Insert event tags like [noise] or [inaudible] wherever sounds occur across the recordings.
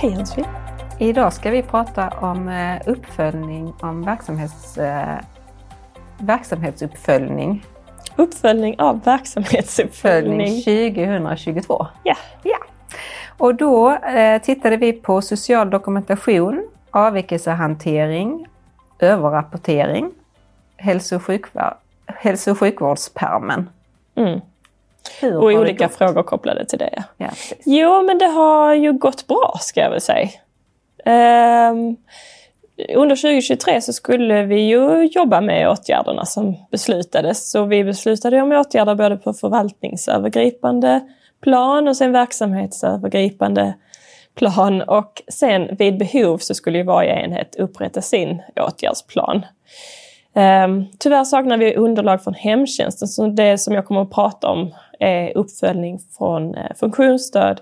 Hej Jensvin! Idag ska vi prata om eh, uppföljning om verksamhets, eh, verksamhetsuppföljning. Uppföljning av verksamhetsuppföljning. 2022. Ja. ja. Och då eh, tittade vi på social dokumentation, avvikelsehantering, överrapportering, hälso och, sjukvård, hälso och sjukvårdspärmen. Mm. Hur Och olika frågor kopplade till det. Ja, precis. Jo, men det har ju gått bra ska jag väl säga. Ehm, under 2023 så skulle vi ju jobba med åtgärderna som beslutades. Så vi beslutade om åtgärder både på förvaltningsövergripande plan och sen verksamhetsövergripande plan. Och sen vid behov så skulle ju varje enhet upprätta sin åtgärdsplan. Um, tyvärr saknar vi underlag från hemtjänsten, så det som jag kommer att prata om är uppföljning från eh, funktionsstöd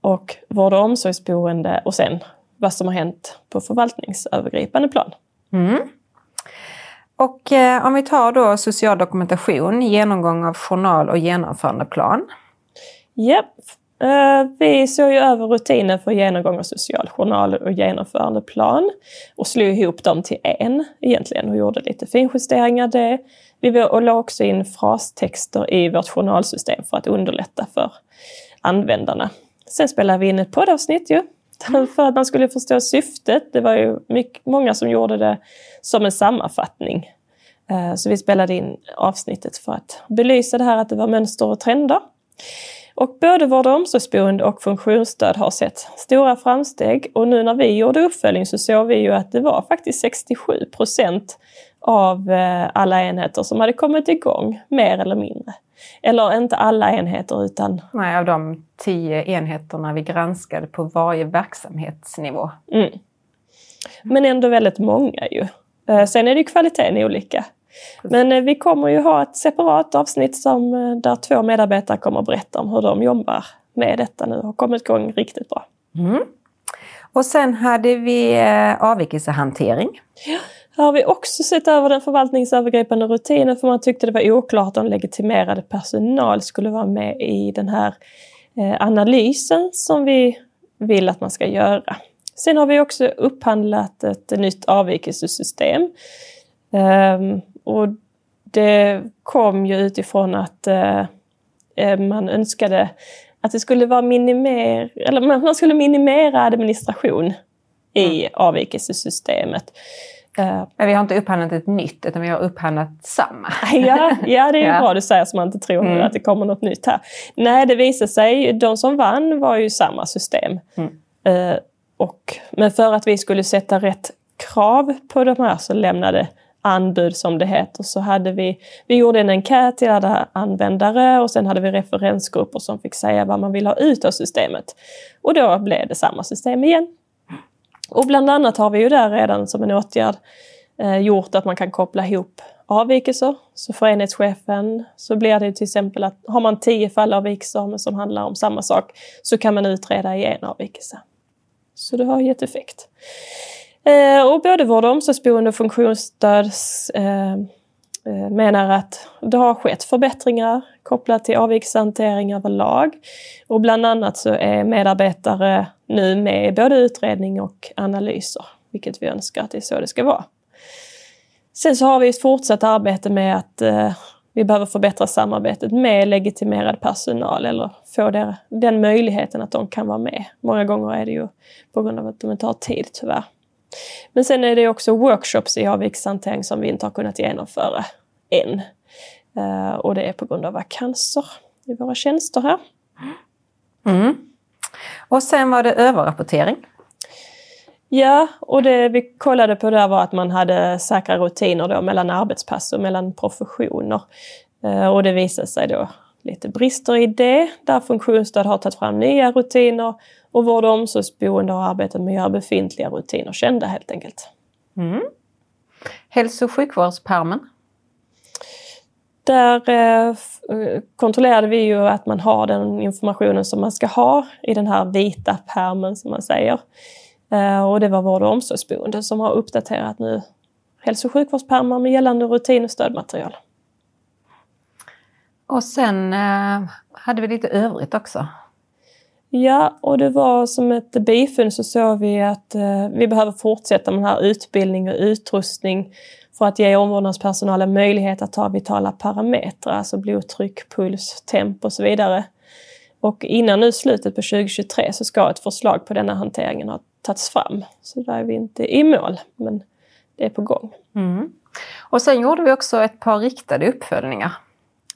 och vård och omsorgsboende och sen vad som har hänt på förvaltningsövergripande plan. Mm. Och eh, om vi tar då social dokumentation, genomgång av journal och genomförandeplan. Japp. Eh, vi såg ju över rutiner för genomgång av social journal och genomförandeplan och slog ihop dem till en egentligen och gjorde lite finjusteringar det. Vi la- och la också in frastexter i vårt journalsystem för att underlätta för användarna. Sen spelade vi in ett poddavsnitt ju, [laughs] för att man skulle förstå syftet. Det var ju mycket, många som gjorde det som en sammanfattning. Eh, Så vi spelade in avsnittet för att belysa det här att det var mönster och trender. Och både vård och omsorgsboende och funktionsstöd har sett stora framsteg och nu när vi gjorde uppföljning så såg vi ju att det var faktiskt 67 procent av eh, alla enheter som hade kommit igång, mer eller mindre. Eller inte alla enheter utan Nej, av de tio enheterna vi granskade på varje verksamhetsnivå. Mm. Men ändå väldigt många ju. Eh, Sen är det ju kvaliteten olika. Men eh, vi kommer ju ha ett separat avsnitt som, eh, där två medarbetare kommer att berätta om hur de jobbar med detta nu och har kommit igång riktigt bra. Mm. Och sen hade vi eh, avvikelsehantering. Här har vi också sett över den förvaltningsövergripande rutinen för man tyckte det var oklart om legitimerade personal skulle vara med i den här analysen som vi vill att man ska göra. Sen har vi också upphandlat ett nytt avvikelsesystem. Och det kom ju utifrån att eh, eh, man önskade att det skulle vara minimer, eller man skulle minimera administration i avvikelsesystemet. Eh, Men vi har inte upphandlat ett nytt, utan vi har upphandlat samma. [laughs] Ja, ja, det är ju [laughs] Ja. bra du säger så man inte tror Mm. att det kommer något nytt här. Nej, det visade sig, de som vann var ju samma system. Mm. Och, men för att vi skulle sätta rätt krav på de här så lämnade anbud som det heter så hade vi, vi gjorde en enkät till alla användare och sen hade vi referensgrupper som fick säga vad man vill ha ut av systemet. Och då blev det samma system igen. Och bland annat har vi ju där redan som en åtgärd eh, gjort att man kan koppla ihop avvikelser. Så för enhetschefen så blir det till exempel att har man tio fall avvikelser som handlar om samma sak så kan man utreda i en avvikelse. Så det har gett effekt. Eh, och både vård och omsorgsboende och funktionsstöd eh, eh, menar att det har skett förbättringar kopplat till avvikelsehantering överlag. Och bland annat så är medarbetare nu med i både utredning och analyser, vilket vi önskar att det är så det ska vara. Sen så har vi ett fortsatt arbete med att eh, vi behöver förbättra samarbetet med legitimerad personal eller få der, den möjligheten att de kan vara med. Många gånger är det ju på grund av att de inte har tid tyvärr. Men sen är det också workshops i avvikelsehantering som vi inte har kunnat genomföra än. Eh, och det är på grund av vakanser i våra tjänster här. Mm. Och sen var det överrapportering. Ja, och det vi kollade på där var att man hade säkra rutiner då mellan arbetspass och mellan professioner. Eh, och det visade sig då lite brister i det, där funktionsstöd har tagit fram nya rutiner och vård och omsorgsboende har arbetat med att göra befintliga rutiner kända helt enkelt. Mm. Hälso och sjukvårdspärmen. Där eh, eh, kontrollerade vi ju att man har den informationen som man ska ha i den här vita pärmen som man säger. Eh, och det var vård och omsorgsboende som har uppdaterat nu hälso och sjukvårdspärmar med gällande rutin och stödmaterial. Och sen eh, hade vi lite övrigt också. Ja, och det var som ett bifund så såg vi att eh, vi behöver fortsätta med den här utbildning och utrustning för att ge omvårdnadspersonalen möjlighet att ta vitala parametrar, alltså blodtryck, puls, temp och så vidare. Och innan nu slutet på 2023 så ska ett förslag på denna hanteringen ha tagits fram. Så där är vi inte i mål, men det är på gång. Mm. Och sen gjorde vi också ett par riktade uppföljningar.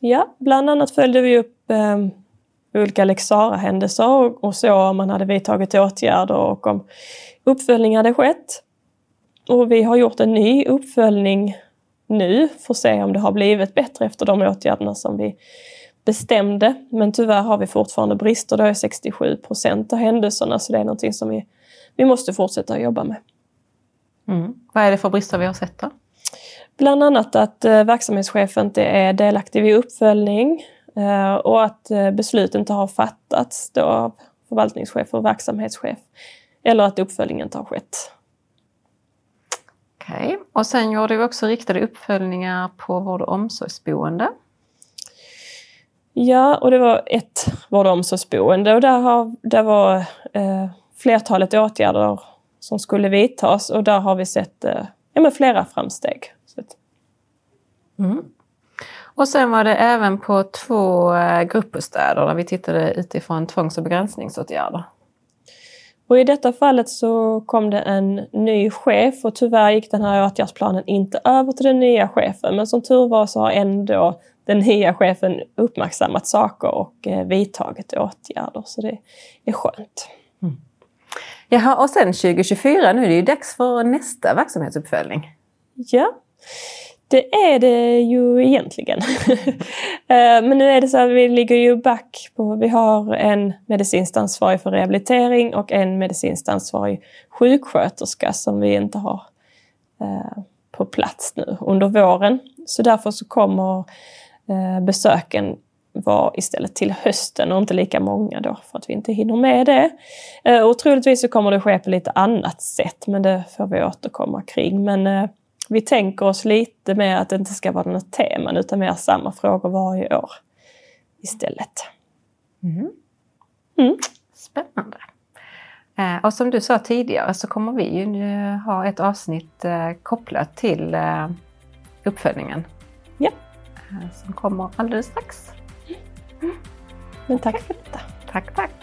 Ja, bland annat följde vi upp eh, olika lex händelser och, och så om man hade vidtagit åtgärder och om uppföljning hade skett. Och vi har gjort en ny uppföljning nu för att se om det har blivit bättre efter de åtgärderna som vi bestämde. Men tyvärr har vi fortfarande brister. Det är 67 procent av händelserna så det är någonting som vi, vi måste fortsätta att jobba med. Mm. Vad är det för brister vi har sett då? Bland annat att eh, verksamhetschefen inte är delaktig vid uppföljning eh, och att eh, beslut inte har fattats då av förvaltningschef och verksamhetschef. Eller att uppföljningen inte har skett. Okej, okay. och sen gjorde vi också riktade uppföljningar på vård och omsorgsboende. Ja, och det var ett vård och omsorgsboende och där, har, där var eh, flertalet åtgärder som skulle vidtas och där har vi sett eh, ja, men flera framsteg. Mm. Och sen var det även på två eh, gruppbostäder där vi tittade utifrån tvångs och begränsningsåtgärder. Och I detta fallet så kom det en ny chef och tyvärr gick den här åtgärdsplanen inte över till den nya chefen. Men som tur var så har ändå den nya chefen uppmärksammat saker och eh, vidtagit åtgärder. Så det är skönt. Mm. Jaha, och sen 2024, nu är det ju dags för nästa verksamhetsuppföljning. Ja, det är det ju egentligen. [laughs] Eh, men nu är det så att vi ligger ju back på, vi har en medicinskt ansvarig för rehabilitering och en medicinskt ansvarig sjuksköterska som vi inte har eh, på plats nu under våren. Så därför så kommer eh, besöken vara istället till hösten och inte lika många då för att vi inte hinner med det. Och troligtvis så kommer det ske på lite annat sätt men det får vi återkomma kring. Men vi tänker oss lite mer att det inte ska vara något tema utan mer samma frågor varje år istället. Mm. Mm. Spännande. Eh, och som du sa tidigare så kommer vi ju nu ha ett avsnitt eh, kopplat till eh, uppföljningen. Ja. Som kommer alldeles strax. Men tack för detta. Tack, tack.